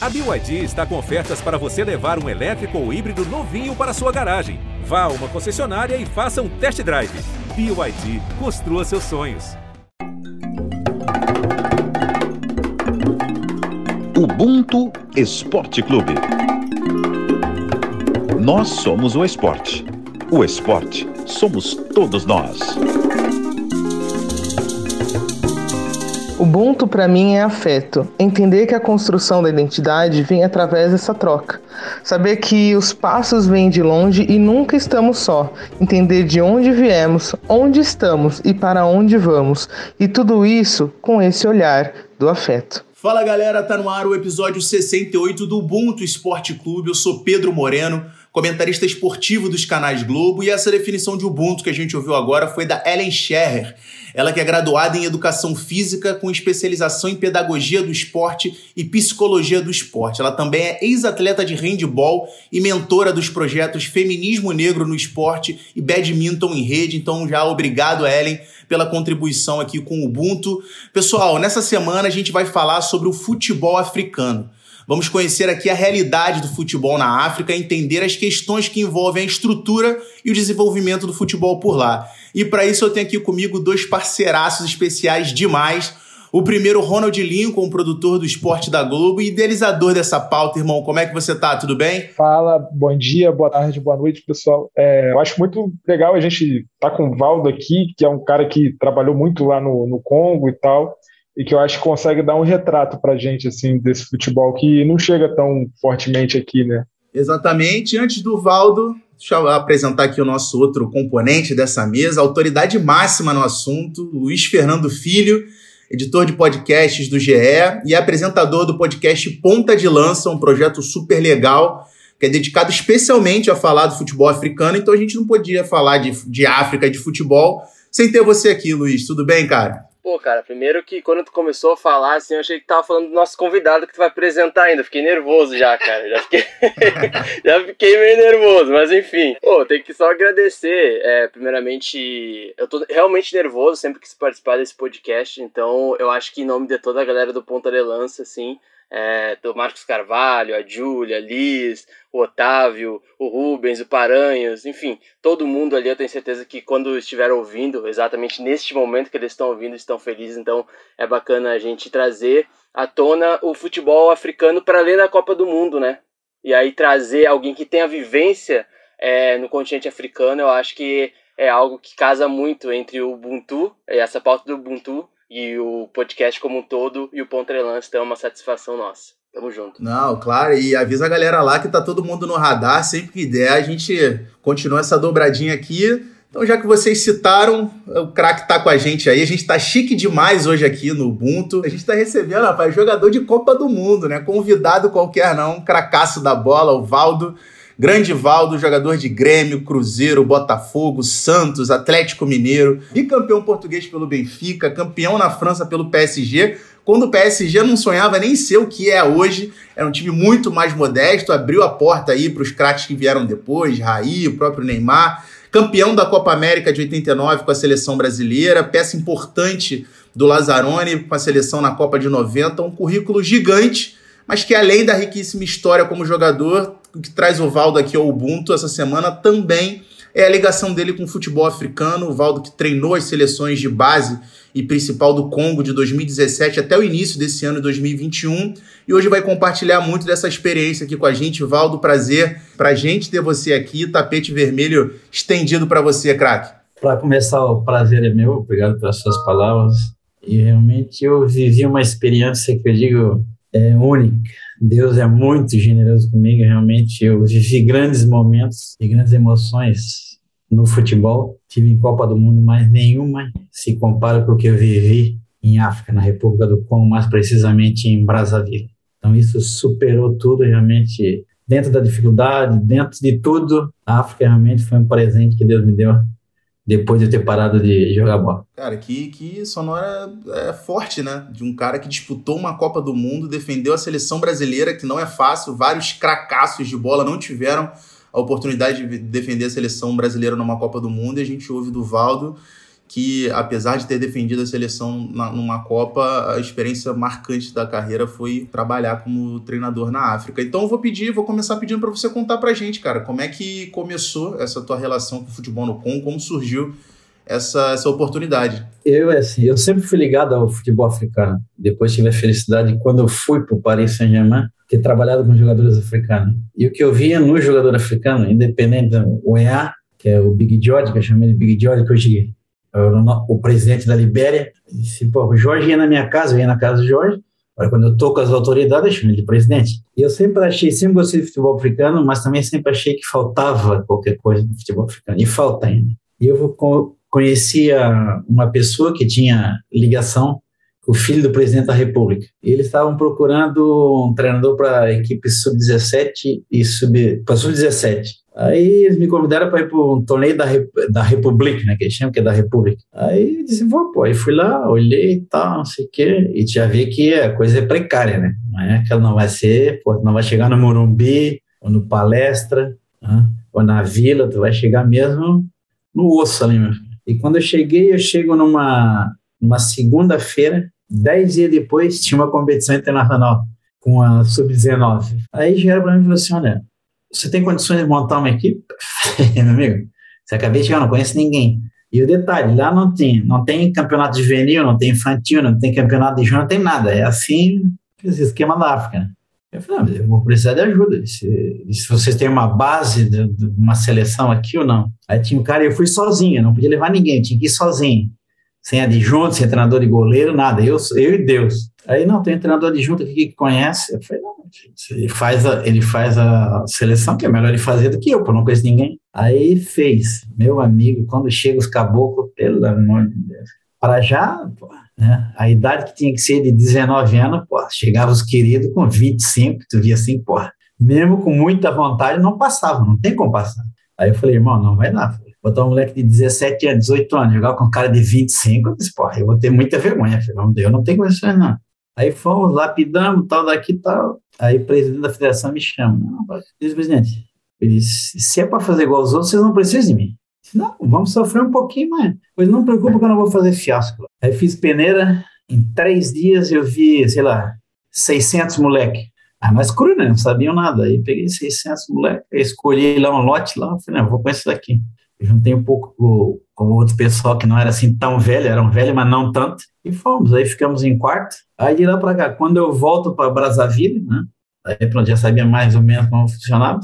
A BYD está com ofertas para você levar um elétrico ou híbrido novinho para sua garagem. Vá a uma concessionária e faça um test drive. BYD, construa seus sonhos. Ubuntu Esporte Clube. Nós somos o esporte. O esporte somos todos nós. Ubuntu para mim é afeto. Entender que a construção da identidade vem através dessa troca. Saber que os passos vêm de longe e nunca estamos só. Entender de onde viemos, onde estamos e para onde vamos. E tudo isso com esse olhar do afeto. Fala galera, tá no ar o episódio 68 do Ubuntu Esporte Clube. Eu sou Pedro Moreno comentarista esportivo dos canais Globo, e essa definição de Ubuntu que a gente ouviu agora foi da Ellen Scherrer, ela que é graduada em Educação Física com especialização em Pedagogia do Esporte e Psicologia do Esporte. Ela também é ex-atleta de handball e mentora dos projetos Feminismo Negro no Esporte e Badminton em Rede, então já obrigado, Ellen, pela contribuição aqui com o Ubuntu. Pessoal, nessa semana a gente vai falar sobre o futebol africano. Vamos conhecer aqui a realidade do futebol na África, entender as questões que envolvem a estrutura e o desenvolvimento do futebol por lá. E para isso eu tenho aqui comigo dois parceiraços especiais demais. O primeiro, Ronald Lincoln, produtor do esporte da Globo e idealizador dessa pauta, irmão. Como é que você tá? Tudo bem? Fala, bom dia, boa tarde, boa noite, pessoal. É, eu acho muito legal a gente estar tá com o Valdo aqui, que é um cara que trabalhou muito lá no, no Congo e tal e que eu acho que consegue dar um retrato para a gente assim desse futebol que não chega tão fortemente aqui, né? Exatamente. Antes do Valdo, deixa eu apresentar aqui o nosso outro componente dessa mesa, autoridade máxima no assunto, Luiz Fernando Filho, editor de podcasts do GE e apresentador do podcast Ponta de Lança, um projeto super legal que é dedicado especialmente a falar do futebol africano. Então a gente não podia falar de, de África de futebol sem ter você aqui, Luiz. Tudo bem, cara? Pô, cara, primeiro que quando tu começou a falar, assim, eu achei que tava falando do nosso convidado que tu vai apresentar ainda. Fiquei nervoso já, cara. Já fiquei, já fiquei meio nervoso, mas enfim. Pô, tem que só agradecer. É, primeiramente, eu tô realmente nervoso sempre que se participar desse podcast, então eu acho que em nome de toda a galera do Ponta de Lança, assim, é, do Marcos Carvalho, a Júlia, Liz, o Otávio, o Rubens, o Paranhos, enfim, todo mundo ali eu tenho certeza que quando estiver ouvindo, exatamente neste momento que eles estão ouvindo, estão felizes, então é bacana a gente trazer à tona o futebol africano para além da Copa do Mundo, né? E aí trazer alguém que tenha vivência é, no continente africano, eu acho que é algo que casa muito entre o Ubuntu, essa pauta do Ubuntu, e o podcast como um todo e o Pontrelance então é uma satisfação nossa. Tamo junto. Não, claro, e avisa a galera lá que tá todo mundo no radar, sempre que der a gente continua essa dobradinha aqui. Então, já que vocês citaram, o craque tá com a gente aí. A gente tá chique demais hoje aqui no Ubuntu. A gente tá recebendo, rapaz, jogador de Copa do Mundo, né? Convidado qualquer não, um cracaço da bola, o Valdo. Grande Valdo, jogador de Grêmio, Cruzeiro, Botafogo, Santos, Atlético Mineiro, bicampeão português pelo Benfica, campeão na França pelo PSG, quando o PSG não sonhava nem ser o que é hoje, era um time muito mais modesto, abriu a porta aí para os craques que vieram depois, Raí, o próprio Neymar, campeão da Copa América de 89 com a seleção brasileira, peça importante do Lazzaroni com a seleção na Copa de 90, um currículo gigante, mas que além da riquíssima história como jogador, que traz o Valdo aqui ao Ubuntu essa semana também é a ligação dele com o futebol africano. O Valdo que treinou as seleções de base e principal do Congo de 2017 até o início desse ano de 2021 e hoje vai compartilhar muito dessa experiência aqui com a gente. Valdo, prazer pra gente ter você aqui, tapete vermelho estendido para você, craque. Para começar, o prazer é meu, obrigado pelas suas palavras. E realmente eu vivi uma experiência que eu digo é única Deus é muito generoso comigo, realmente. Eu vivi grandes momentos e grandes emoções no futebol. Tive em Copa do Mundo, mas nenhuma se compara com o que eu vivi em África, na República do Congo, mais precisamente em Brazzaville. Então isso superou tudo, realmente, dentro da dificuldade, dentro de tudo, a África realmente foi um presente que Deus me deu depois de ter parado de jogar bola. Cara, que, que sonora é forte, né? De um cara que disputou uma Copa do Mundo, defendeu a seleção brasileira, que não é fácil, vários cracassos de bola não tiveram a oportunidade de defender a seleção brasileira numa Copa do Mundo, e a gente ouve do Valdo que, apesar de ter defendido a seleção na, numa Copa, a experiência marcante da carreira foi trabalhar como treinador na África. Então eu vou pedir, vou começar pedindo para você contar pra gente, cara, como é que começou essa tua relação com o futebol no Congo, como surgiu essa, essa oportunidade. Eu, assim, eu sempre fui ligado ao futebol africano. Depois tive a felicidade, quando eu fui para o Paris Saint-Germain, ter trabalhado com jogadores africanos. E o que eu via no jogador africano, independente do EA, que é o Big George, que eu chamei de Big George, que hoje o, presidente da Libéria, disse, pô, o Jorge ia na minha casa, eu ia na casa do Jorge, Agora, quando eu estou com as autoridades, eu chamo de presidente. E eu sempre achei, sempre gostei de futebol africano, mas também sempre achei que faltava qualquer coisa no futebol africano. E falta ainda. E eu conhecia uma pessoa que tinha ligação com o filho do presidente da República. E eles estavam procurando um treinador para a equipe sub-17 e sub para sub-17. Aí eles me convidaram para ir para um torneio da, da República, né, que eles chamam que é da República. Aí eu disse, vou, pô. Aí fui lá, olhei e tal, não sei o quê, e já vi que a coisa é precária, né? Não é que ela não vai ser, pô, não vai chegar no Morumbi, ou no Palestra, né? ou na Vila, tu vai chegar mesmo no osso ali, meu e quando eu cheguei, eu chego numa, numa segunda-feira, dez dias depois, tinha uma competição internacional com a Sub-19. Aí gera para mim e falou assim: olha, você tem condições de montar uma equipe? Meu amigo, você acabei de chegar, não conhece ninguém. E o detalhe, lá não tem, não tem campeonato juvenil, não tem infantil, não tem campeonato de júnior, não tem nada. É assim, esse esquema da África. Eu falei, não, eu vou precisar de ajuda. Se, se vocês têm uma base de, de, uma seleção aqui ou não. Aí tinha um cara, eu fui sozinho, não podia levar ninguém, tinha que ir sozinho. Sem adjunto, sem treinador de goleiro, nada. Eu, eu e Deus. Aí, não, tem um treinador adjunto aqui que conhece. Eu falei, não, ele faz, a, ele faz a seleção, que é melhor ele fazer do que eu, porque eu não conheço ninguém. Aí fez. Meu amigo, quando chega os caboclos, pelo amor de Deus. Para já, pô, né? A idade que tinha que ser de 19 anos, pô, chegava os queridos com 25, tu via assim, pô, mesmo com muita vontade, não passava, não tem como passar. Aí eu falei, irmão, não vai dar. Botar um moleque de 17 anos, 18 anos, jogar com um cara de 25, eu disse, pô, eu vou ter muita vergonha. Falei, eu não tenho condições, não. Aí fomos, lapidamos, tal, daqui tal. Aí o presidente da federação me chama. Não, diz, presidente, ele disse, se é para fazer igual aos outros, vocês não precisam de mim. Não, vamos sofrer um pouquinho, mas pois não preocupa que eu não vou fazer fiasco. Aí fiz peneira, em três dias eu vi, sei lá, 600 moleque. Ah, mas cru, né? Não sabiam nada. Aí peguei 600 moleque, escolhi lá um lote lá, falei, não, vou com esse daqui. Juntei um pouco com, outro pessoal que não era assim tão velho, eram velho, mas não tanto. E fomos, aí ficamos em quarto. Aí de lá para cá, quando eu volto para Brazzaville, né? Aí pronto, já sabia mais ou menos como funcionava.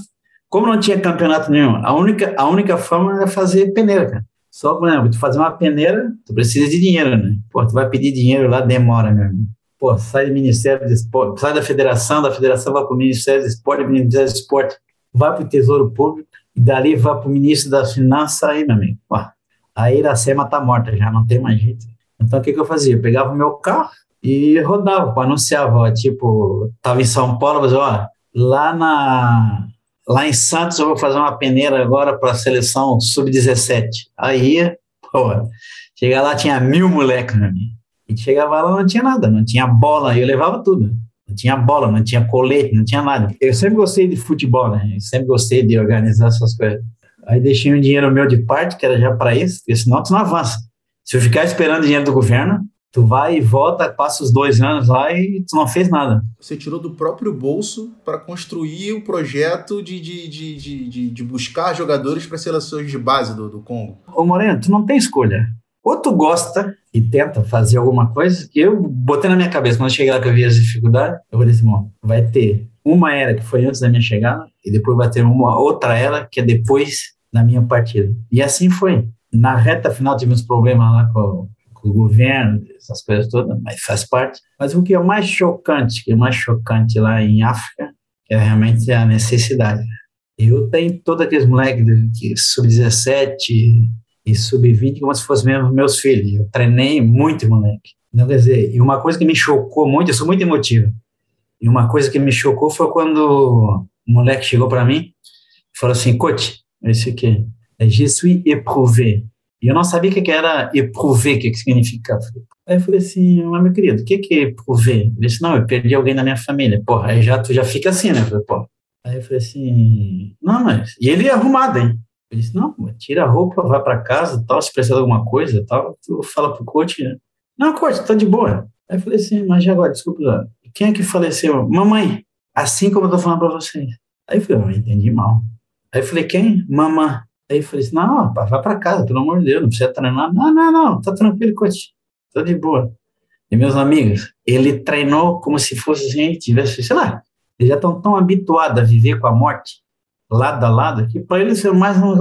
Como não tinha campeonato nenhum, a única, a única forma era fazer peneira, cara. Só, por exemplo, tu fazer uma peneira, tu precisa de dinheiro, né? Pô, tu vai pedir dinheiro lá, demora, meu irmão. Pô, sai do Ministério do Esporte, sai da federação, da federação vai para o Ministério do Esporte, Ministério do Esporte vai para o Tesouro Público, e dali vai para o Ministro das Finanças, aí, meu amigo. Aí a Iracema tá morta, já não tem mais jeito. Então, o que, que eu fazia? Eu pegava o meu carro e rodava, anunciava, ó, tipo, tava em São Paulo, mas, ó, lá na Lá em Santos eu vou fazer uma peneira agora para a seleção sub-17. Aí, pô, chegar lá tinha mil moleques na minha. E chegava lá não tinha nada, não tinha bola, eu levava tudo. Não tinha bola, não tinha colete, não tinha nada. Eu sempre gostei de futebol, né? Eu sempre gostei de organizar essas coisas. Aí deixei um dinheiro meu de parte, que era já para isso, porque senão tu não avança. Se eu ficar esperando dinheiro do governo, tu vai e volta, passa os dois anos lá e tu não fez nada. Você tirou do próprio bolso para construir o projeto de, de, de, de, de buscar jogadores para seleções de base do, do Congo. Ô Moreno, tu não tem escolha. Ou tu gosta e tenta fazer alguma coisa, que eu botei na minha cabeça, quando eu cheguei lá que eu vi as dificuldades, eu falei assim, bom, vai ter uma era que foi antes da minha chegada, e depois vai ter uma outra era que é depois da minha partida. E assim foi. Na reta final tivemos problemas lá com, o governo, essas coisas todas, mas faz parte. Mas o que é mais chocante, que é mais chocante lá em África, é realmente a necessidade. Eu tenho todos aqueles moleques que sub-17 e sub-20 como se fossem mesmo meus filhos. Eu treinei muito moleque. Não quer dizer, e uma coisa que me chocou muito, eu sou muito emotivo. E uma coisa que me chocou foi quando um moleque chegou para mim e falou assim: "Coach, esse aqui, é je suis éprouvé. E eu não sabia o que era éprouver, o que, que significava. Aí eu falei assim, mas meu querido, o que, que é éprouver? Ele disse, não, eu perdi alguém da minha família. Porra, aí já, tu já fica assim, né? Eu falei, Aí eu falei assim, não, mas... E ele é arrumado, hein? Eu disse, não, tira a roupa, vai para casa, tal, se precisar de alguma coisa, tal, tu fala pro coach, né? Não, coach, tá de boa. Aí eu falei assim, mas agora, desculpa, quem é que faleceu? Mamãe, assim como eu tô falando para vocês. Aí eu falei, eu entendi mal. Aí eu falei, quem? Mamãe. Aí eu falei assim, não, vai para casa, pelo amor de Deus, não precisa treinar. Não, não, não, tá tranquilo, coach, tá de boa. E meus amigos, ele treinou como se fosse gente tivesse, sei lá, eles já estão tão habituados a viver com a morte, lado a lado, que para eles é mais um.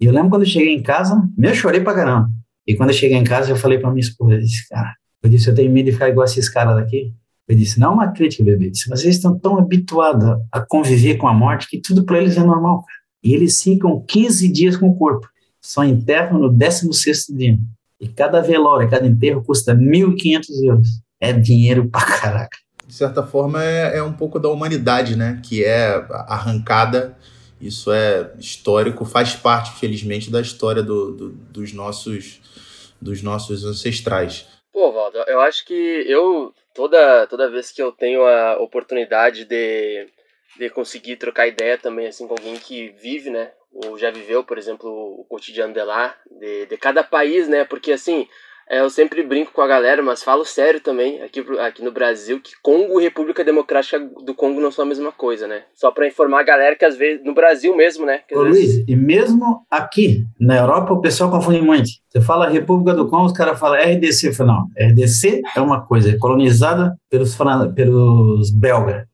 E eu lembro quando eu cheguei em casa, eu chorei pra caramba. E quando eu cheguei em casa, eu falei pra minha esposa, eu disse, cara, eu disse, eu tenho medo de ficar igual esses caras daqui. Eu disse, não é uma crítica, bebê. Eu disse, mas eles estão tão habituados a conviver com a morte que tudo para eles é normal, cara. E eles ficam 15 dias com o corpo. Só enterram no 16 dia. E cada velório, cada enterro custa 1.500 euros. É dinheiro pra caraca. De certa forma, é, é um pouco da humanidade, né? Que é arrancada isso é histórico, faz parte, felizmente, da história do, do, dos, nossos, dos nossos ancestrais. Pô, Valdo, eu acho que eu, toda, toda vez que eu tenho a oportunidade de, de conseguir trocar ideia também assim com alguém que vive, né, ou já viveu, por exemplo, o cotidiano de lá, de, de cada país, né, porque assim, é, eu sempre brinco com a galera, mas falo sério também, aqui, aqui no Brasil, que Congo e República Democrática do Congo não são a mesma coisa, né? Só para informar a galera que às vezes, no Brasil mesmo, né? Ô, vezes... Luiz, e mesmo aqui, na Europa, o pessoal confunde muito. Você fala República do Congo, os caras falam RDC. Eu falo, não, RDC é uma coisa, é colonizada pelos, pelos belgas.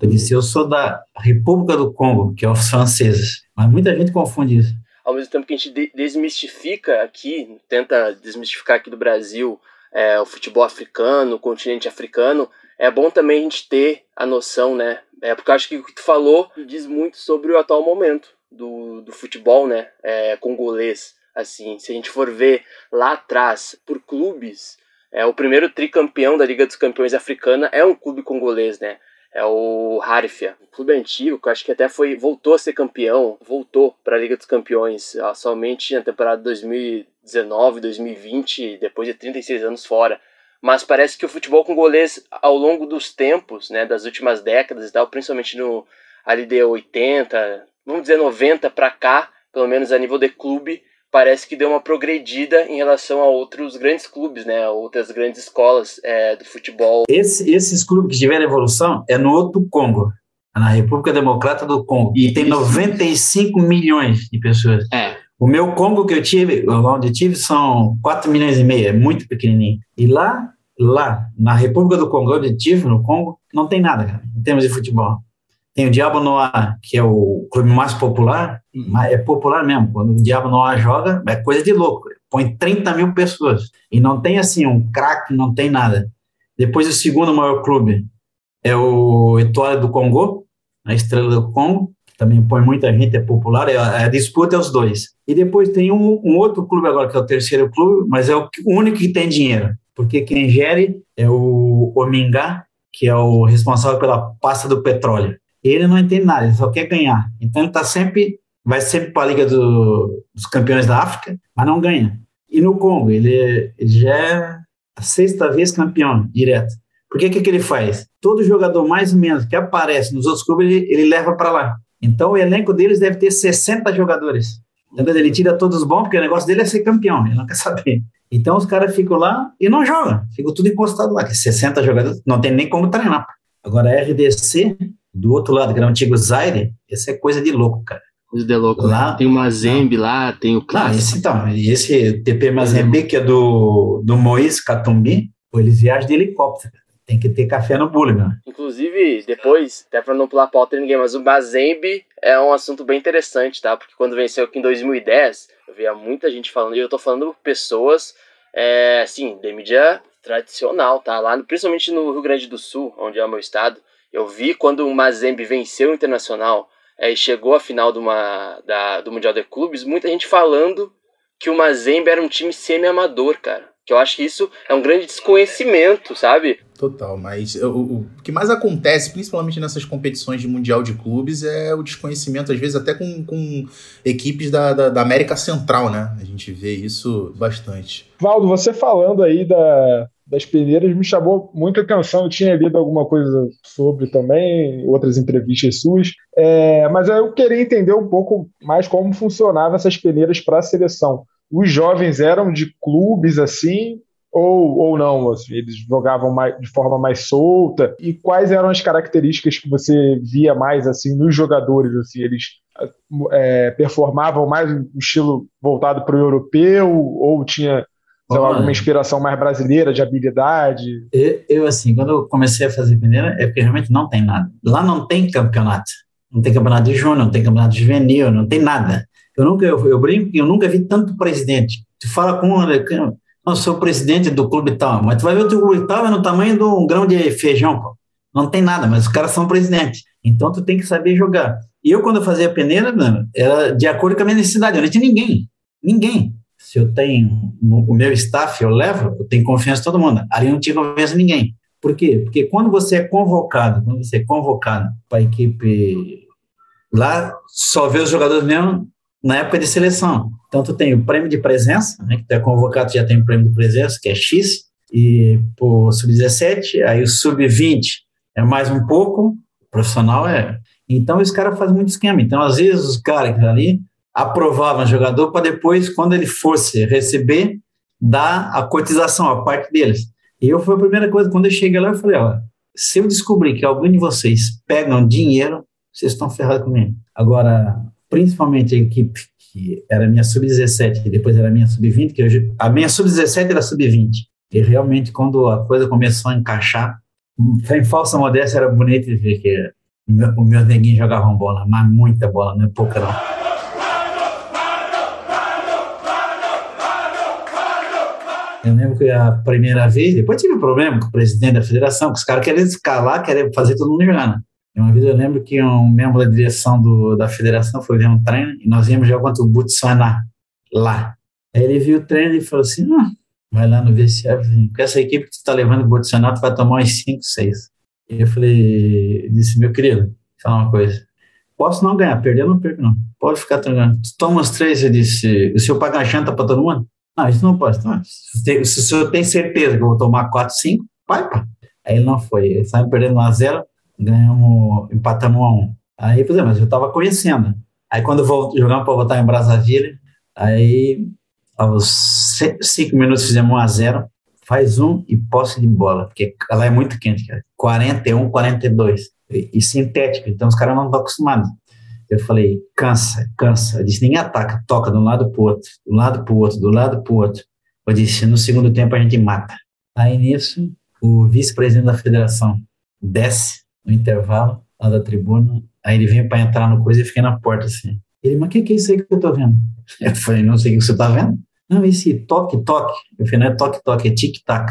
Eu disse, eu sou da República do Congo, que é os franceses. Mas muita gente confunde isso ao mesmo tempo que a gente desmistifica aqui, tenta desmistificar aqui do Brasil é, o futebol africano, o continente africano, é bom também a gente ter a noção, né? É, porque eu acho que o que tu falou diz muito sobre o atual momento do, do futebol, né? É, congolês. Assim, se a gente for ver lá atrás, por clubes, é, o primeiro tricampeão da Liga dos Campeões africana é um clube congolês, né? É o Harifia, um clube antigo que acho que até foi voltou a ser campeão, voltou para a Liga dos Campeões ó, somente na temporada 2019, 2020, depois de 36 anos fora. Mas parece que o futebol congolês ao longo dos tempos, né, das últimas décadas e tal, principalmente no ali de 80, vamos dizer 90 para cá, pelo menos a nível de clube, parece que deu uma progredida em relação a outros grandes clubes, né? Outras grandes escolas é, do futebol. Esse, esses clubes que tiveram evolução é no outro Congo, na República Democrata do Congo, e tem 95 milhões de pessoas. É. O meu Congo que eu tive, onde eu tive, são 4 milhões e meio, é muito pequenininho. E lá, lá, na República do Congo, onde eu tive, no Congo, não tem nada, cara, em termos de futebol. Tem o Diabo Noir, que é o clube mais popular, mas é popular mesmo. Quando o Diabo Noir joga, é coisa de louco. Põe 30 mil pessoas. E não tem assim um craque, não tem nada. Depois o segundo maior clube é o Etoile do Congo, a Estrela do Congo, que também põe muita gente, é popular, é, a, disputa é os dois. E depois tem um, um, outro clube agora, que é o terceiro clube, mas é o único que tem dinheiro, porque quem gere é o Omingá, que é o responsável pela pasta do petróleo ele não entende nada, ele só quer ganhar. Então ele está sempre, vai sempre para a Liga do, dos Campeões da África, mas não ganha. E no Congo, ele, ele já é a sexta vez campeão direto. Por que, que ele faz? Todo jogador mais ou menos que aparece nos outros clubes, ele, ele leva para lá. Então o elenco deles deve ter 60 jogadores. Entendeu? Ele tira todos os bons, porque o negócio dele é ser campeão, ele não quer saber. Então os caras ficam lá e não jogam, ficam tudo encostado lá, que 60 jogadores, não tem nem como treinar. Agora a RDC do outro lado, que era o antigo Zaire, essa é coisa de louco, cara. Coisa de louco. Lá, tem o Mazembe lá, tem o Clássico. esse, então, esse TP Mazembe, que é do, do Moïse Katumbi, eles viajam de helicóptero. Tem que ter café no bule, né? Inclusive, depois, até pra não pular pauta de ninguém, mas o Mazembe é um assunto bem interessante, tá? Porque quando venceu aqui em 2010, eu via muita gente falando, e eu tô falando pessoas, é, assim, de mídia tradicional, tá? Lá, principalmente no Rio Grande do Sul, onde é o meu estado, eu vi quando o Mazembe venceu o Internacional é, e chegou à final de uma, da, do Mundial de Clubes, muita gente falando que o Mazembe era um time semi-amador, cara. Que eu acho que isso é um grande desconhecimento, sabe? Total, mas o, o, que mais acontece, principalmente nessas competições de Mundial de Clubes, é o desconhecimento, às vezes até com, com equipes da, da, da América Central, né? A gente vê isso bastante. Valdo, você falando aí da, das peneiras me chamou muita atenção. Eu tinha lido alguma coisa sobre também, outras entrevistas suas, é, mas eu queria entender um pouco mais como funcionavam essas peneiras para a seleção. Os jovens eram de clubes assim, ou, ou não? Assim, eles jogavam mais, de forma mais solta? E quais eram as características que você via mais assim nos jogadores? Assim, eles é, performavam mais no estilo voltado para o europeu ou tinha lá, alguma inspiração mais brasileira de habilidade? Eu, eu, assim, quando eu comecei a fazer peneira, é porque realmente não tem nada. Lá não tem campeonato. Não tem campeonato de júnior, não tem campeonato de juvenil, não tem nada. Eu nunca, eu, eu brinco que eu nunca vi tanto presidente. Tu fala com um, eu sou presidente do clube tal, mas tu vai ver o teu clube tal é no tamanho de um grão de feijão, pô. Não tem nada, mas os caras são presidentes. Então tu tem que saber jogar. E eu, quando eu fazia peneira, era de acordo com a minha necessidade. Eu não tinha ninguém. Ninguém. Se eu tenho o meu staff, eu levo, eu tenho confiança em todo mundo. Ali eu não tinha confiança em ninguém. Por quê? Porque quando você é convocado, quando você é convocado para a equipe lá, só vê os jogadores mesmo na época de seleção. Então, tu tem o prêmio de presença, né, que tu é convocado, já tem o prêmio de presença, que é X, e por sub-17, aí o sub-20 é mais um pouco, profissional é. Então, os caras fazem muito esquema. Então, às vezes, os caras que ali aprovavam o jogador para depois, quando ele fosse receber, dar a cotização, a parte deles. E eu foi a primeira coisa, quando eu cheguei lá, eu falei, ó, se eu descobrir que algum de vocês pegam dinheiro, vocês estão ferrados comigo. Agora, principalmente a equipe que era minha sub-17 e depois era minha sub-20, que hoje, a minha sub-17 era sub-20. E realmente, quando a coisa começou a encaixar, sem falsa modéstia, era bonito ver que o meu neguinho jogavam bola, mas muita bola, não é pouca não. Eu lembro que a primeira vez, depois tive um problema com o presidente da federação, que os caras querem escalar, querem fazer todo mundo jogar. Né? Uma vez eu lembro que um membro da direção do, da federação foi ver um treino e nós íamos jogar contra o Butsuana lá. Aí ele viu o treino e falou assim: ah, vai lá no vestiário, com essa equipe que tu está levando o Butsuana, tu vai tomar uns 5, 6. E eu falei, disse, meu querido, fala uma coisa. Posso não ganhar, perder eu não perco, não. Pode ficar tranquilo. Tu toma uns três, eu disse, o senhor paga a janta para todo mundo? Não, isso não pode. Não, se, se o senhor tem certeza que eu vou tomar 4, 5, vai, pá. Aí ele não foi. Saiu perdendo 1 a 0 ganhamos, empatamos a um. Aí, por exemplo, mas eu estava conhecendo. Aí, quando jogamos para voltar em Brasília, aí, aos cinco minutos, fizemos um a zero, faz um e posse de bola, porque ela é muito quente, cara. 41, 42. E, e sintético, então os caras não estão acostumados. Eu falei, cansa, cansa. Eu disse, ninguém ataca, toca de um lado para o outro, de um lado para o outro, do lado para o outro. Eu disse, no segundo tempo a gente mata. Aí nisso, o vice-presidente da federação desce no intervalo, lá da tribuna. Aí ele vem para entrar no coisa e fiquei na porta assim. Ele, mas o que, que é isso aí que eu tô vendo? Eu falei, não sei o que você tá vendo. Não, esse toque, toque. Eu falei, não é toque, toque, é tic-tac.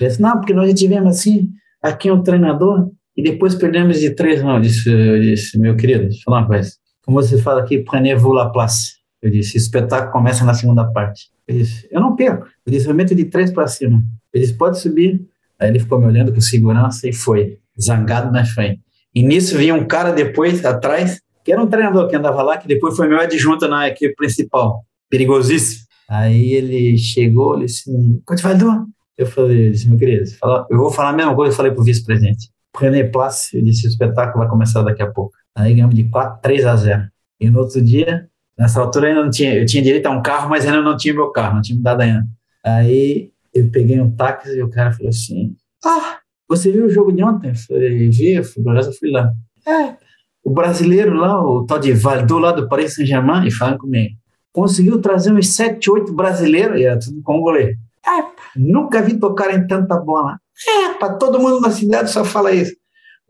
Ele disse, não, porque nós tivemos assim, aqui é um treinador, e depois perdemos de três. Não, eu disse, eu disse meu querido, deixa eu falar uma coisa. Como você fala aqui, prenez-vous la place. Eu disse, o espetáculo começa na segunda parte. Ele disse, eu não perco. Eu disse, eu meto de três para cima. Ele disse, pode subir. Aí ele ficou me olhando com segurança e foi zangado na frente. E nisso vinha um cara depois, atrás, que era um treinador que andava lá, que depois foi meu adjunto na equipe principal. Perigosíssimo. Aí ele chegou, ele disse, Cotivaldo? Eu falei, disse, meu querido, eu vou falar a mesma coisa que eu falei pro vice-presidente. Prenez place, eu disse, o espetáculo vai começar daqui a pouco. Aí ganhamos de 4, 3 a 0. E no outro dia, nessa altura ainda não tinha, eu tinha direito a um carro, mas ainda não tinha meu carro, não tinha me dado ainda. Aí eu peguei um táxi e o cara falou assim, ah, você viu o jogo de ontem? Eu falei, vi, eu fui lá. É, o brasileiro lá, o tal de Valdo lá do Paris Saint-Germain, e falando comigo, conseguiu trazer uns 7, 8 brasileiros, e era tudo congolês. É, nunca vi tocar em tanta bola. É, para todo mundo na cidade só fala isso.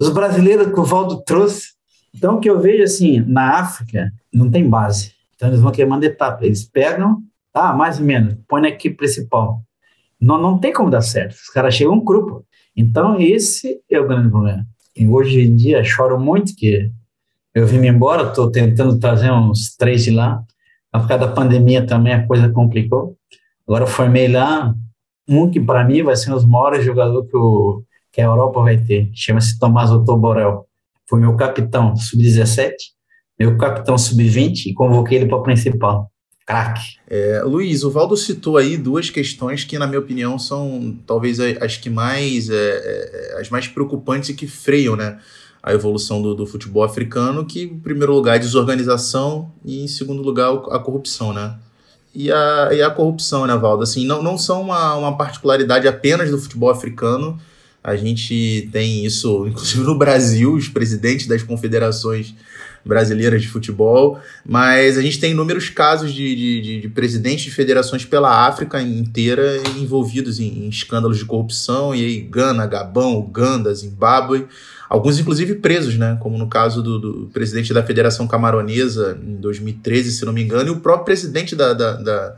Os brasileiros que o Valdo trouxe. Então, o que eu vejo assim, na África, não tem base. Então, eles vão queimando etapa. Eles pegam, ah, mais ou menos, põe na equipe principal. Não, não tem como dar certo. Os caras chegam cru, então, esse é o grande problema. E hoje em dia, choro muito que eu vim embora, estou tentando trazer uns três de lá. Por causa da pandemia também a coisa complicou. Agora eu formei lá um que para mim vai ser um dos maiores jogadores que, o, que a Europa vai ter. Chama-se Tomás Otto Borel. Foi meu capitão sub-17, meu capitão sub-20 e convoquei ele para principal. craque. É, Luiz, o Valdo citou aí duas questões que, na minha opinião, são talvez as que mais, é, é, as mais preocupantes e que freiam, né? A evolução do, do, futebol africano, que em primeiro lugar é a desorganização e em segundo lugar a corrupção, né? E a, e a corrupção, né, Valdo? Assim, não, não são uma, uma particularidade apenas do futebol africano, a gente tem isso, inclusive no Brasil, os presidentes das confederações brasileiras de futebol, mas a gente tem inúmeros casos de, de, de presidentes de federações pela África inteira envolvidos em, em escândalos de corrupção, e aí Gana, Gabão, Uganda, Zimbábue, alguns inclusive presos, né? Como no caso do, do, presidente da Federação Camaronesa em 2013, se não me engano, e o próprio presidente da, da, da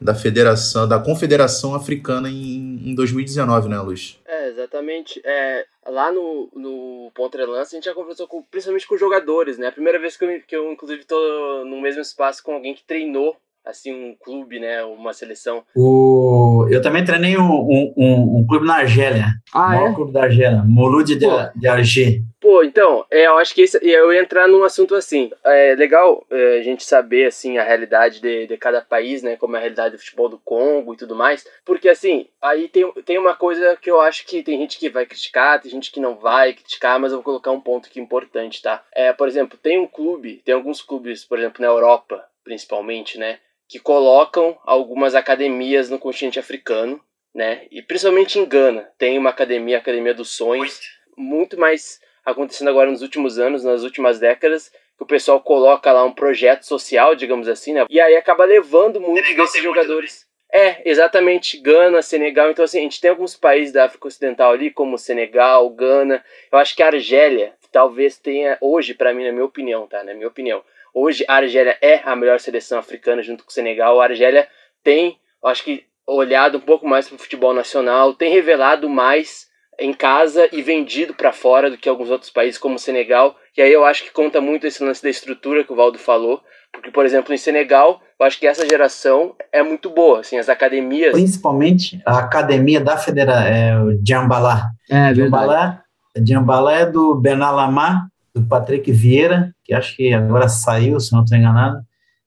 da Federação, da Confederação Africana em, em 2019, né, Luiz? É, exatamente. É, lá no, no Pontrelance a gente já conversou com, principalmente com jogadores, né? A primeira vez que eu, que eu inclusive, tô no mesmo espaço com alguém que treinou assim um clube, né, uma seleção. O eu também treinei um, um, um, um clube na Argélia, ah, o maior é? clube da Argélia, Mouloud de, de Alger. Pô, então, é, eu acho que esse, eu ia entrar num assunto assim. É legal é, a gente saber assim a realidade de, de cada país, né, como é a realidade do futebol do Congo e tudo mais, porque assim aí tem, tem uma coisa que eu acho que tem gente que vai criticar, tem gente que não vai criticar, mas eu vou colocar um ponto aqui importante, tá? É, por exemplo, tem um clube, tem alguns clubes, por exemplo, na Europa, principalmente, né, que colocam algumas academias no continente africano, né? E principalmente em Gana, tem uma academia, a Academia dos Sonhos, muito mais acontecendo agora nos últimos anos, nas últimas décadas, que o pessoal coloca lá um projeto social, digamos assim, né? E aí acaba levando muito Senegal desses jogadores. É, exatamente, Gana, Senegal. Então, assim, a gente tem alguns países da África Ocidental ali, como Senegal, Gana. Eu acho que a Argélia talvez tenha, hoje, para mim, na minha opinião, tá? Na minha opinião, Hoje a Argélia é a melhor seleção africana junto com o Senegal. A Argélia tem, acho que, olhado um pouco mais para o futebol nacional, tem revelado mais em casa e vendido para fora do que alguns outros países como o Senegal. E aí eu acho que conta muito esse lance da estrutura que o Valdo falou, porque por exemplo, em Senegal, eu acho que essa geração é muito boa, assim, as academias, principalmente a academia da Federação, é, o Djambala. É, Djambala, Djambala é do Benalama, do Patrick Vieira, que acho que agora saiu, se não estou enganado,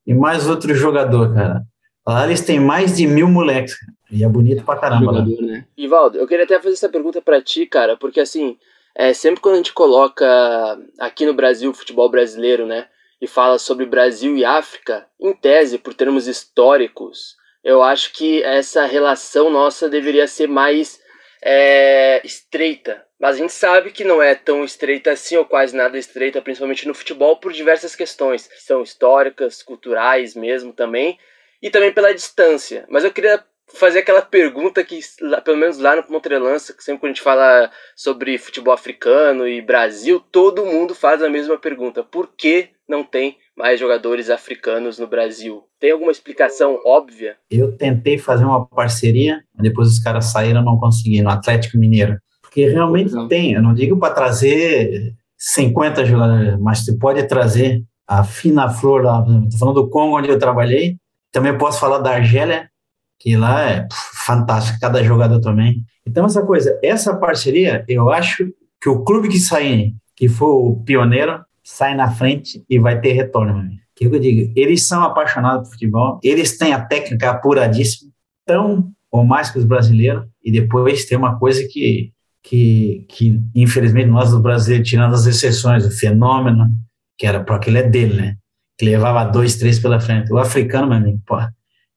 e mais outro jogador, cara. Lá eles têm mais de mil moleques, cara. e é bonito pra caramba. Jogador, né? Ivaldo, eu queria até fazer essa pergunta para ti, cara, porque assim, é, sempre quando a gente coloca aqui no Brasil, futebol brasileiro, né, e fala sobre Brasil e África, em tese, por termos históricos, eu acho que essa relação nossa deveria ser mais é, estreita, mas a gente sabe que não é tão estreita assim, ou quase nada estreita, principalmente no futebol, por diversas questões, que são históricas, culturais mesmo também, e também pela distância. Mas eu queria fazer aquela pergunta que, pelo menos lá no Montrelança, que sempre que a gente fala sobre futebol africano e Brasil, todo mundo faz a mesma pergunta: por que não tem mais jogadores africanos no Brasil? Tem alguma explicação óbvia? Eu tentei fazer uma parceria, depois os caras saíram, não consegui, no Atlético Mineiro. Porque realmente não. tem, eu não digo para trazer 50 jogadores, mas você pode trazer a Fina Flor, estou falando do Congo, onde eu trabalhei, também posso falar da Argélia, que lá é fantástico, cada jogador também. Então, essa coisa, essa parceria, eu acho que o clube que sair, que for o pioneiro, sai na frente e vai ter retorno. O que eu digo? Eles são apaixonados por futebol, eles têm a técnica apuradíssima, tão ou mais que os brasileiros, e depois tem uma coisa que que, que infelizmente nós do Brasil, tirando as exceções, o fenômeno, que era porque ele é dele, né? Que levava dois, três pela frente. O africano, meu amigo, pô,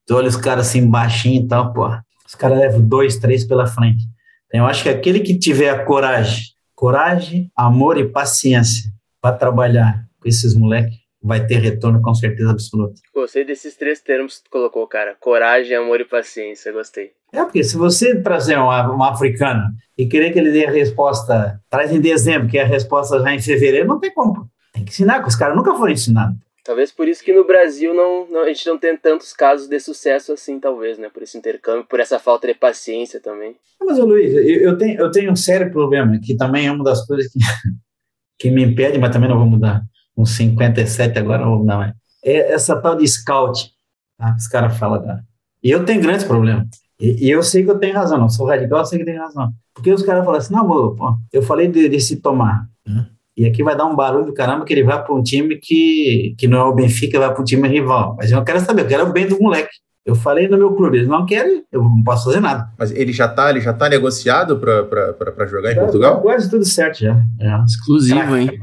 tu olha os caras assim baixinho e tal, pô, os caras levam dois, três pela frente. Então, eu acho que aquele que tiver a coragem, coragem, amor e paciência para trabalhar com esses moleques, vai ter retorno com certeza absoluta. Gostei desses três termos que tu colocou, cara. Coragem, amor e paciência, gostei. É, porque se você trazer um, um africano e querer que ele dê a resposta, traz em dezembro, que é a resposta já em fevereiro, não tem como. Tem que ensinar, porque os caras nunca foram ensinados. Talvez por isso que no Brasil não, não, a gente não tem tantos casos de sucesso assim, talvez, né? Por esse intercâmbio, por essa falta de paciência também. Mas, Luiz, eu, eu, tenho, eu tenho um sério problema, que também é uma das coisas que, que me impede, mas também não vou mudar. Com 57 agora não mais. É essa tal de scout, tá? os caras falam. Tá? E eu tenho grandes problemas. E, e, eu sei que eu tenho razão, não sou radical, eu sei que tenho razão. Porque os caras falam assim, não, pô, eu falei de, de se tomar. Né? E aqui vai dar um barulho do caramba que ele vai para um time que, que não é o Benfica, vai para um time rival. Mas eu não quero saber, eu quero o bem do moleque. Eu falei no meu clube, eles não querem, eu não posso fazer nada. Mas ele já tá, ele já tá negociado para jogar em Já Portugal? tá quase tudo certo já. É. Exclusivo, Craque. hein?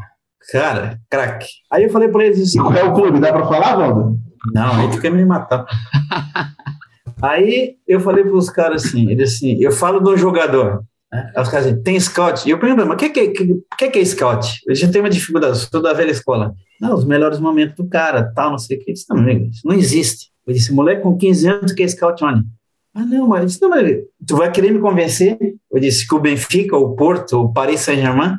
Cara, craque. Aí eu falei para eles assim, Qual é o clube? Dá pra falar, Valdo? Não, aí tu quer me matar. aí eu falei para os caras assim, eles assim, eu falo do jogador. Né? Aí os caras assim, tem scout? E eu pergunto, mas o que, que, que, que, é scout? Eu já tenho uma dificuldade, eu sou da velha escola. Não, os melhores momentos do cara, tal, não sei o que. Eu disse, não, amigo, isso não existe. Eu disse, moleque com 15 anos que é scout onde? Ah, não, mas, disse, não, mas tu vai querer me convencer? Eu disse que o Benfica, o Porto, o Paris Saint-Germain,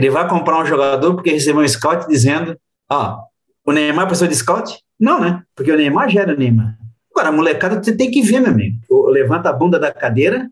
ele vai comprar um jogador porque recebeu um scout dizendo, ó, o Neymar precisa de scout? Não, né? Porque o Neymar gera o Neymar. Agora, a molecada, você tem que ver, meu amigo. Levanta a bunda da cadeira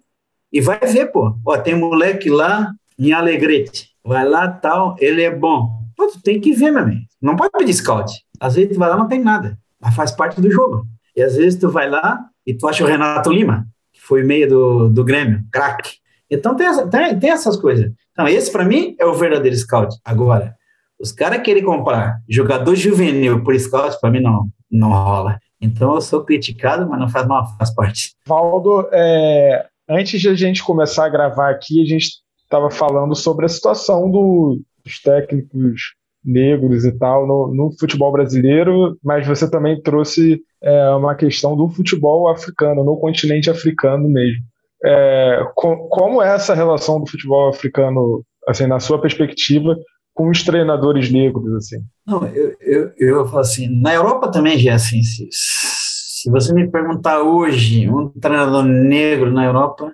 e vai ver, pô. Ó, tem moleque lá em Alegrete. Vai lá, tal, ele é bom. Pô, tu tem que ver, meu amigo. Não pode pedir scout. Às vezes tu vai lá não tem nada. Mas faz parte do jogo. E às vezes tu vai lá e tu acha o Renato Lima, que foi meio do, do Grêmio, craque. Então tem, essa- tem, tem essas coisas. Então, esse para mim é o verdadeiro scout. Agora, os caras querem comprar jogador juvenil por scout, para mim não, não rola. Então eu sou criticado, mas não faz mal, faz parte. Valdo, é, antes de a gente começar a gravar aqui, a gente estava falando sobre a situação do- dos técnicos negros e tal no, no futebol brasileiro, mas você também trouxe é, uma questão do futebol africano, no continente africano mesmo. É, co- como é essa relação do futebol africano, assim, na sua perspectiva, com os treinadores negros, assim? Não, eu, eu, eu falo assim, na Europa também já é assim. Se, se você me perguntar hoje um treinador negro na Europa,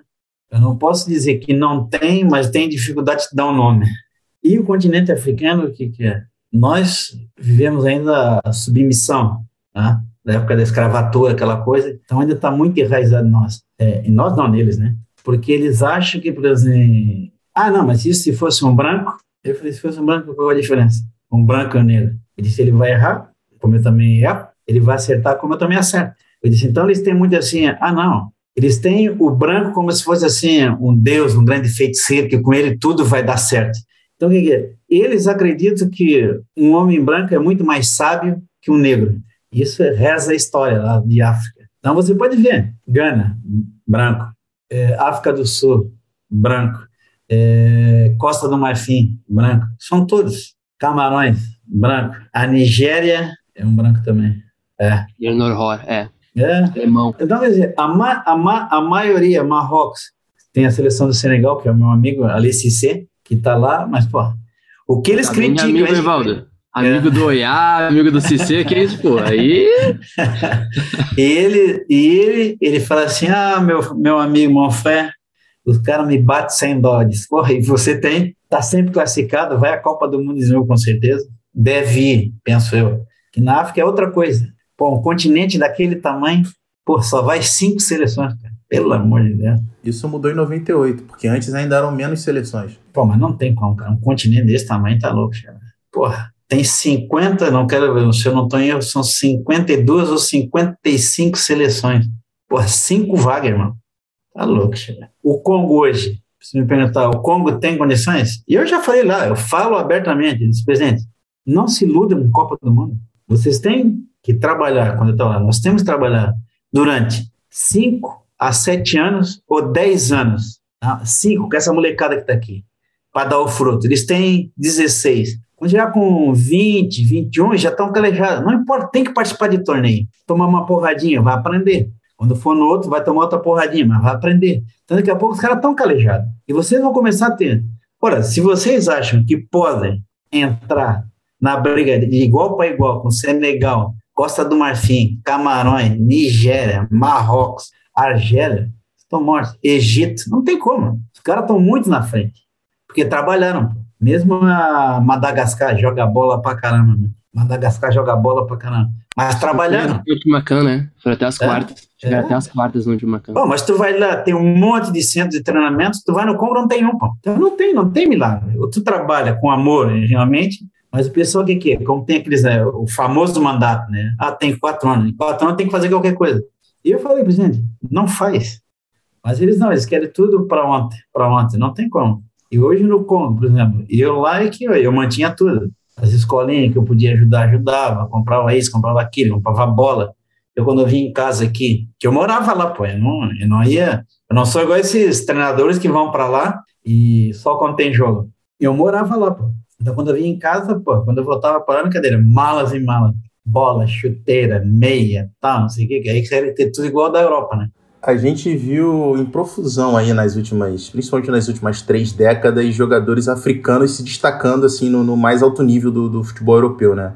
eu não posso dizer que não tem, mas tem dificuldade de dar um nome. E o continente africano, o que, que é? Nós vivemos ainda a submissão, né? da época da escravatura, aquela coisa, então ainda está muito enraizado em nós. É, nós não, neles, né? Porque eles acham que, por exemplo, ah, não, mas isso se fosse um branco, eu falei, se fosse um branco, qual é a diferença? Um branco e um negro. Ele disse, ele vai errar, como eu também erro, ele vai acertar, como eu também acerto. Eu disse, então eles têm muito assim, ah, não, eles têm o branco como se fosse assim, um deus, um grande feiticeiro, que com ele tudo vai dar certo. Então, o que é? Eles acreditam que um homem branco é muito mais sábio que um negro. Isso reza a história lá de África. Então, você pode ver, Gana, branco, é, África do Sul, branco, é, Costa do Marfim, branco, são todos. Camarões, branco. A Nigéria é um branco também. É. E o Norhor, é. É. Alemão. Então, quer dizer, a, ma, a, ma, a maioria, Marrocos, tem a seleção do Senegal, que é o meu amigo Ali Cissé, que tá lá, mas, pô, o que eles Tá criticam... amigo, eles- Evaldo. Amigo do Oiá, amigo do Cissé, que isso, pô. Aí. E ele, e ele, ele fala assim: ah, meu, meu amigo, frère, os caras me batem sem dó. Diz, porra, e você tem, tá sempre classificado, vai à Copa do Mundo de novo, com certeza. Deve ir, penso eu. Que na África é outra coisa. Pô, um continente daquele tamanho, pô, só vai cinco seleções, cara. Pelo amor de Deus. Isso mudou em 98, porque antes ainda eram menos seleções. Pô, mas não tem como, cara. Um continente desse tamanho tá louco, cara. Porra, tem 50, não quero ver, se eu não estou em erro, são 52 ou 55 seleções. Porra, cinco vagas, irmão. Tá louco, cara. O Congo hoje, se me perguntar, o Congo tem condições? E eu já falei lá, eu falo abertamente, disse, presidente, não se iludam com Copa do Mundo. Vocês têm que trabalhar, quando eu estou lá, nós temos que trabalhar durante 5 a 7 anos ou 10 anos. Tá? Cinco, com essa molecada que está aqui, para dar o fruto. Eles têm 16. Quando chegar com 20, 21, já estão calejados. Não importa, tem que participar de torneio. Tomar uma porradinha, vai aprender. Quando for no outro, vai tomar outra porradinha, mas vai aprender. Então, daqui a pouco, os caras estão calejados. E vocês vão começar a ter. Ora, se vocês acham que podem entrar na briga de igual para igual com Senegal, Costa do Marfim, Camarões, Nigéria, Marrocos, Argélia, estão mortos. Egito, não tem como. Os caras estão muito na frente. Porque trabalharam. Mesmo a Madagascar joga bola pra caramba. Né? Madagascar joga bola pra caramba. Mas trabalharam. No último Macan, né? Foram até as É. quartas. Chegaram É. até as quartas no último Macan. Pô, mas tu vai lá, tem um monte de centros de treinamento, tu vai no Congo, não tem um, pô. Então não tem, não tem milagre. Ou tu trabalha com amor, realmente, mas o pessoal o que que é? Como tem aqueles, né, o famoso mandato, né? Ah, tem quatro anos. Em quatro anos tem que fazer qualquer coisa. E eu falei, presidente, não faz. Mas eles não, eles querem tudo para ontem, para ontem, não tem como. E hoje no Congo, por exemplo, eu lá é que eu, mantinha tudo. As escolinhas que eu podia ajudar, ajudava, comprava isso, comprava aquilo, comprava bola. Eu, quando eu vim em casa aqui, que eu morava lá, pô, eu não, eu não ia. Eu não sou igual esses treinadores que vão para lá e só quando tem jogo. Eu morava lá, pô. Então, quando eu vim em casa, pô, quando eu voltava para a cadeira, malas e malas, bola, chuteira, meia, tal, não sei o que, aí queria ter tudo igual da Europa, né? A gente viu em profusão aí nas últimas, principalmente nas últimas três décadas, jogadores africanos se destacando assim no, no mais alto nível do, do futebol europeu, né?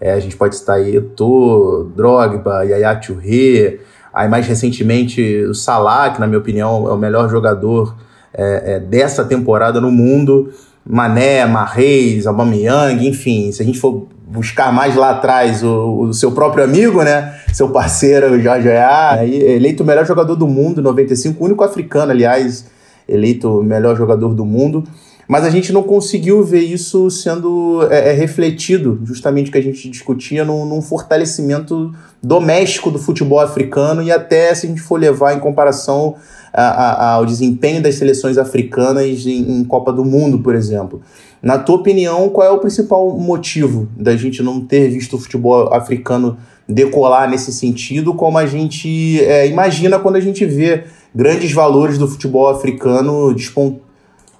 É, a gente pode citar aí Eto'o, Drogba, Yaya Touré, aí mais recentemente o Salah, que na minha opinião é o melhor jogador é, é, dessa temporada no mundo, Mané, Marreis, Aubameyang, enfim, se a gente for buscar mais lá atrás o, o seu próprio amigo, né, seu parceiro o Jorge Ayew, eleito o melhor jogador do mundo, 95, o único africano, aliás, eleito o melhor jogador do mundo, mas a gente não conseguiu ver isso sendo é, é, refletido, justamente o que a gente discutia, num, num, fortalecimento doméstico do futebol africano. E até se a gente for levar em comparação a, a, ao desempenho das seleções africanas em, em Copa do Mundo, por exemplo. Na tua opinião, qual é o principal motivo da gente não ter visto o futebol africano decolar nesse sentido, como a gente é, imagina quando a gente vê grandes valores do futebol africano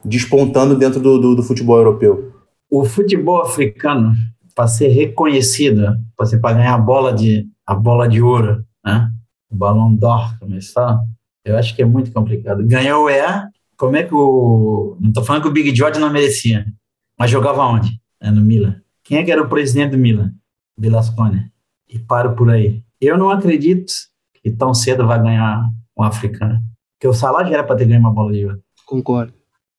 despontando? dentro do, do, do futebol europeu? O futebol africano, para ser reconhecido, para ganhar a bola de, a bola de ouro, né? o balão d'or, como eles falam, eu acho que é muito complicado. Ganhou o EA, como é que o. Não estou falando que o Big George não merecia, mas jogava onde? É no Milan. Quem é que era o presidente do Milan? Belascone. E paro por aí. Eu não acredito que tão cedo vai ganhar um africano. Porque o Salah já era para ter ganho uma bola de ouro. Concordo.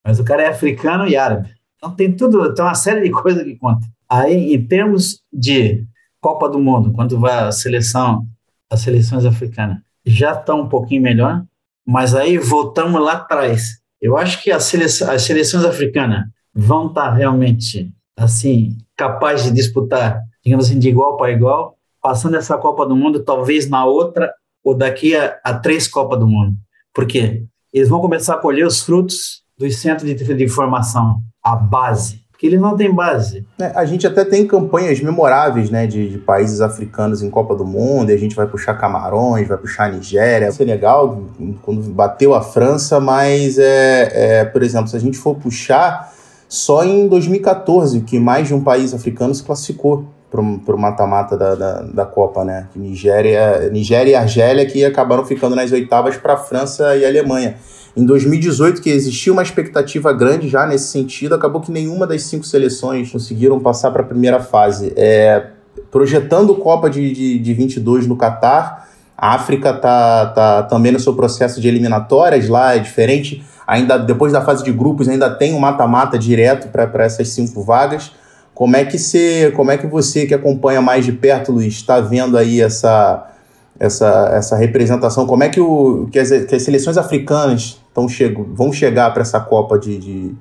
Mas o cara é africano e árabe. Então tem tudo, tem uma série de coisas que conta. Aí, em termos de Copa do Mundo, quando vai a seleção, as seleções africanas já estão um pouquinho melhor, mas aí voltamos lá atrás. Eu acho que as, seleções, as seleções africanas vão estar realmente assim capazes de disputar, digamos assim, de igual para igual, passando essa Copa do Mundo, talvez na outra ou daqui a, a três Copas do Mundo. Por quê? Eles vão começar a colher os frutos dos centros de, de informação, a base, porque eles não têm base. É, a gente até tem campanhas memoráveis né, de, de, países africanos em Copa do Mundo, e a gente vai puxar Camarões, vai puxar Nigéria, Senegal, quando bateu a França, mas, é, é, por exemplo, se a gente for puxar, só em 2014 que mais de um país africano se classificou para o mata-mata da, da, da, Copa, né? Nigéria, Nigéria e Argélia que acabaram ficando nas oitavas para a França e Alemanha. Em 2018, que existia uma expectativa grande já nesse sentido, acabou que nenhuma das cinco seleções conseguiram passar para a primeira fase. É, projetando Copa de, de, de 22 no Catar, a África tá, tá também no seu processo de eliminatórias lá, é diferente. Ainda depois da fase de grupos, ainda tem um mata-mata direto para essas cinco vagas. Como é que você, como é que você que acompanha mais de perto, Luiz, está vendo aí essa essa, essa representação? Como é que, o, que, as, que as seleções africanas tão chego, vão chegar para essa Copa de, de,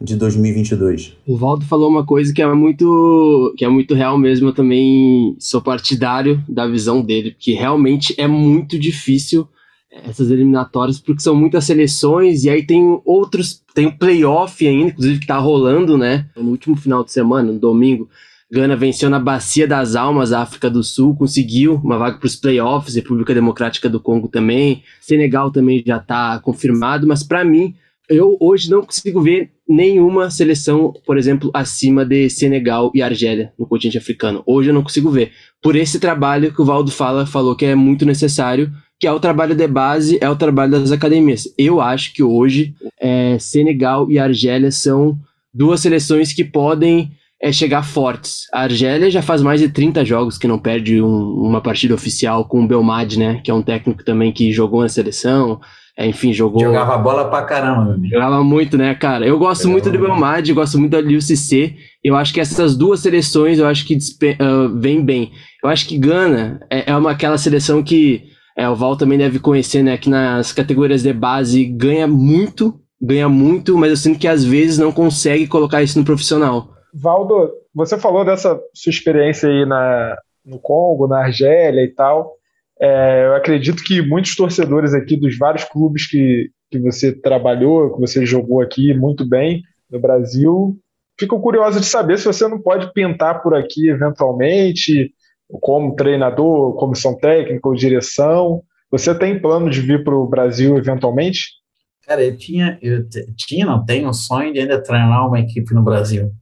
de 2022? O Valdo falou uma coisa que é muito que é muito real mesmo. Eu também sou partidário da visão dele, porque realmente é muito difícil essas eliminatórias, porque são muitas seleções, e aí tem outros, tem o playoff ainda, inclusive que tá rolando, né? No último final de semana, no domingo, Gana venceu na Bacia das Almas, África do Sul, conseguiu uma vaga para os playoffs, República Democrática do Congo também, Senegal também já está confirmado, mas para mim, eu hoje não consigo ver nenhuma seleção, por exemplo, acima de Senegal e Argélia no continente africano. Hoje eu não consigo ver. Por esse trabalho que o Valdo fala, falou que é muito necessário, que é o trabalho de base, é o trabalho das academias. Eu acho que hoje é, Senegal e Argélia são duas seleções que podem é chegar fortes. A Argélia já faz mais de 30 jogos que não perde um, uma partida oficial com o Belmadi, né? Que é um técnico também que jogou na seleção. É, enfim, jogou. Jogava bola pra caramba, meu. Jogava muito, né, cara? Eu gosto muito do Belmadi, gosto muito da Liu Cissé. Eu acho que essas duas seleções, eu acho que uh, vem bem. Eu acho que Gana é, é uma aquela seleção que é, o Val também deve conhecer, né? Que nas categorias de base ganha muito, ganha muito, mas eu sinto que às vezes não consegue colocar isso no profissional. Valdo, você falou dessa sua experiência aí na, no Congo, na Argélia e tal. É, eu acredito que muitos torcedores aqui dos vários clubes que que você trabalhou, que você jogou aqui muito bem no Brasil. Fico curioso de saber se você não pode pintar por aqui eventualmente, como treinador, comissão técnica ou direção. Você tem plano de vir para o Brasil eventualmente? Cara, eu tinha, eu tinha, não tenho um sonho de ainda treinar uma equipe no Brasil.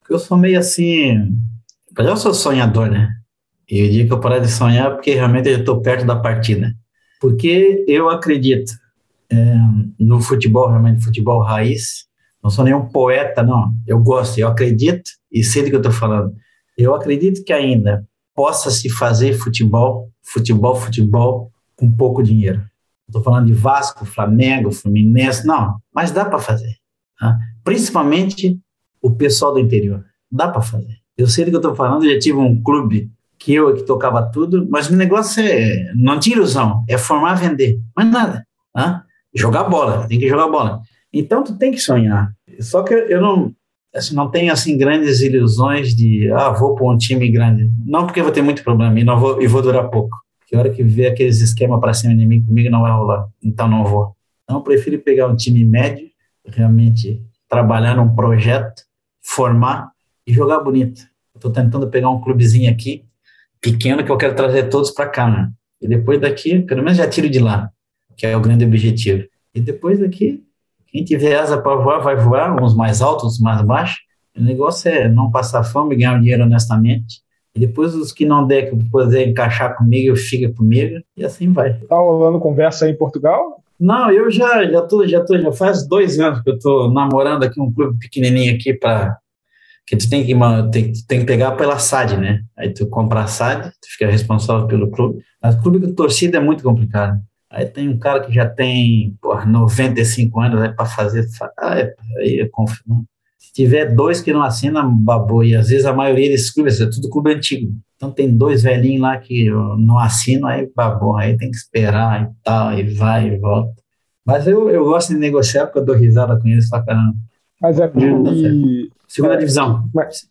Porque eu sou meio assim, eu sou sonhador, né? E o dia que eu parar de sonhar, porque realmente eu estou perto da partida. Porque eu acredito é, no futebol, realmente futebol raiz. Não sou nenhum poeta, não. Eu gosto, eu acredito e sei do que eu estou falando. Eu acredito que ainda possa se fazer futebol, futebol, futebol com pouco dinheiro. Estou falando de Vasco, Flamengo, Fluminense, não, mas dá para fazer. Tá? Principalmente o pessoal do interior. Dá para fazer. Eu sei do que eu estou falando, eu já tive um clube que eu que tocava tudo, mas o negócio é, não tinha ilusão, é formar, vender, mas nada. Tá? Jogar bola, tem que jogar bola. Então tu tem que sonhar. Só que eu não, assim, não tenho assim grandes ilusões de, ah, vou para um time grande. Não porque vou ter muito problema e não vou e vou durar pouco. Que hora que vier aqueles esquemas para cima de mim comigo não vai rolar. Então não vou. Então eu prefiro pegar um time médio, realmente trabalhar num projeto, formar e jogar bonito. Estou tentando pegar um clubezinho aqui, pequeno, que eu quero trazer todos para cá, né? E depois daqui, pelo menos já tiro de lá, que é o grande objetivo. E depois daqui, quem tiver asa para voar, vai voar, uns mais altos, uns mais baixos. O negócio é não passar fome, ganhar dinheiro honestamente. E depois os que não der, que poder encaixar comigo, fica comigo, e assim vai. Tá rolando conversa aí em Portugal? Não, eu já já tô, já tô, já faz dois anos que eu tô namorando aqui um clube pequenininho aqui para que tu tem que tem, tem que pegar pela SAD, né? Aí tu compra a SAD, tu fica responsável pelo clube. Mas clube de torcida é muito complicado. Aí tem um cara que já tem porra, 95 anos aí para fazer, ah, é, aí é confirmo. Se tiver dois que não assinam, babou. E às vezes a maioria desses clubes é tudo clube antigo. Então tem dois velhinhos lá que não assinam, aí babou. Aí tem que esperar e tal, e vai e volta. Mas eu, eu gosto de negociar porque eu dou risada com eles pra caramba. Mas é de... Segunda é, divisão. Mas,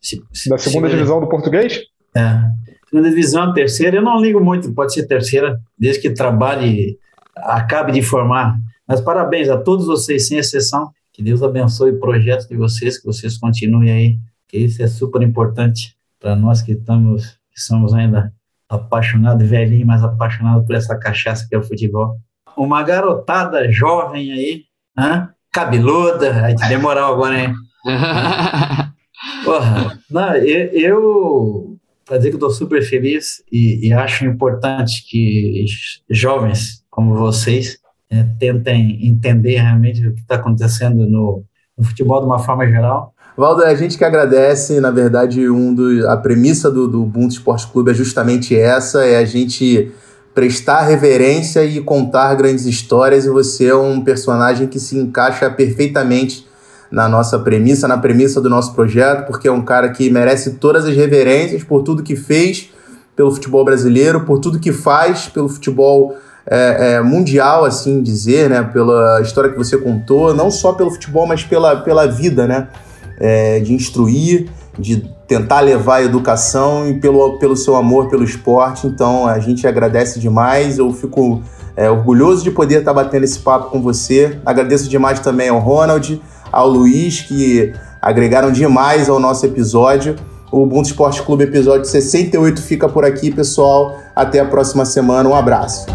da segunda divisão do português? É. Segunda divisão, terceira, eu não ligo muito, pode ser terceira, desde que trabalhe, acabe de formar. Mas parabéns a todos vocês, sem exceção. Que Deus abençoe o projeto de vocês, que vocês continuem aí, que isso é super importante para nós que estamos, que somos ainda apaixonados, velhinho, mas apaixonados por essa cachaça que é o futebol. Uma garotada jovem aí, hein? cabeluda, aí te demorar agora, hein? Porra, não, eu, eu para dizer que estou super feliz e, e, acho importante que jovens como vocês é, tentem entender realmente o que está acontecendo no, no, futebol de uma forma geral. Valdo, a gente que agradece, na verdade, um do, a premissa do, do Ubuntu Esporte Clube é justamente essa, é a gente prestar reverência e contar grandes histórias e você é um personagem que se encaixa perfeitamente na nossa premissa, na premissa do nosso projeto, porque é um cara que merece todas as reverências por tudo que fez pelo futebol brasileiro, por tudo que faz pelo futebol é, é, mundial, assim dizer, né? Pela história que você contou, não só pelo futebol, mas pela, pela vida, né? É, de instruir, de tentar levar a educação e pelo, pelo seu amor pelo esporte. Então a gente agradece demais. Eu fico é, orgulhoso de poder estar batendo esse papo com você. Agradeço demais também ao Ronald ao Luiz, que agregaram demais ao nosso episódio. O Ubuntu Esporte Clube episódio 68 fica por aqui, pessoal. Até a próxima semana. Um abraço.